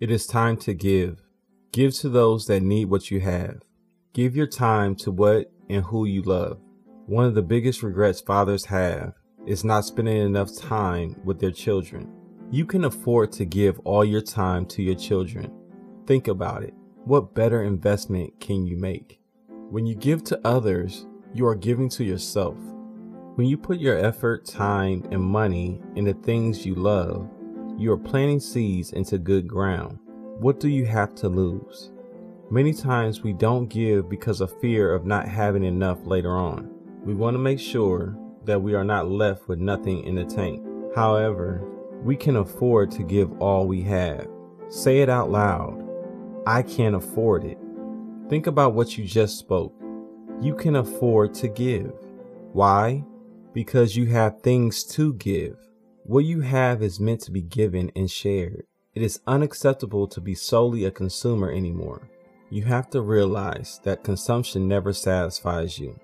It is time to give. Give to those that need what you have. Give your time to what and who you love. One of the biggest regrets fathers have is not spending enough time with their children. You can afford to give all your time to your children. Think about it. What better investment can you make? When you give to others, you are giving to yourself. When you put your effort, time, and money into things you love, you are planting seeds into good ground. What do you have to lose? Many times we don't give because of fear of not having enough later on. We want to make sure that we are not left with nothing in the tank. However, we can afford to give all we have. Say it out loud. I can't afford it. Think about what you just spoke. You can afford to give. Why? Because you have things to give. What you have is meant to be given and shared. It is unacceptable to be solely a consumer anymore. You have to realize that consumption never satisfies you.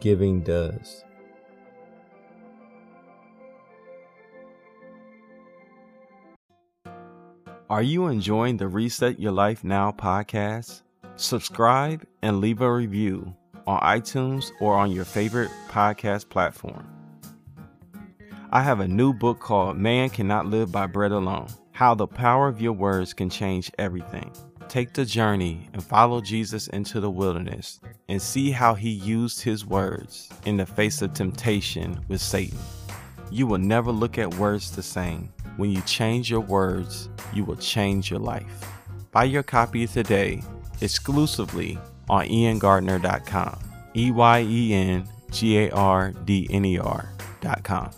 Giving does. Are you enjoying the Reset Your Life Now podcast? Subscribe and leave a review on iTunes or on your favorite podcast platform. I have a new book called Man Cannot Live by Bread Alone How the Power of Your Words Can Change Everything. Take the journey and follow Jesus into the wilderness and see how he used his words in the face of temptation with Satan. You will never look at words the same. When you change your words, you will change your life. Buy your copy today exclusively on iengardner.com. E Y E N G A R D N E R.com.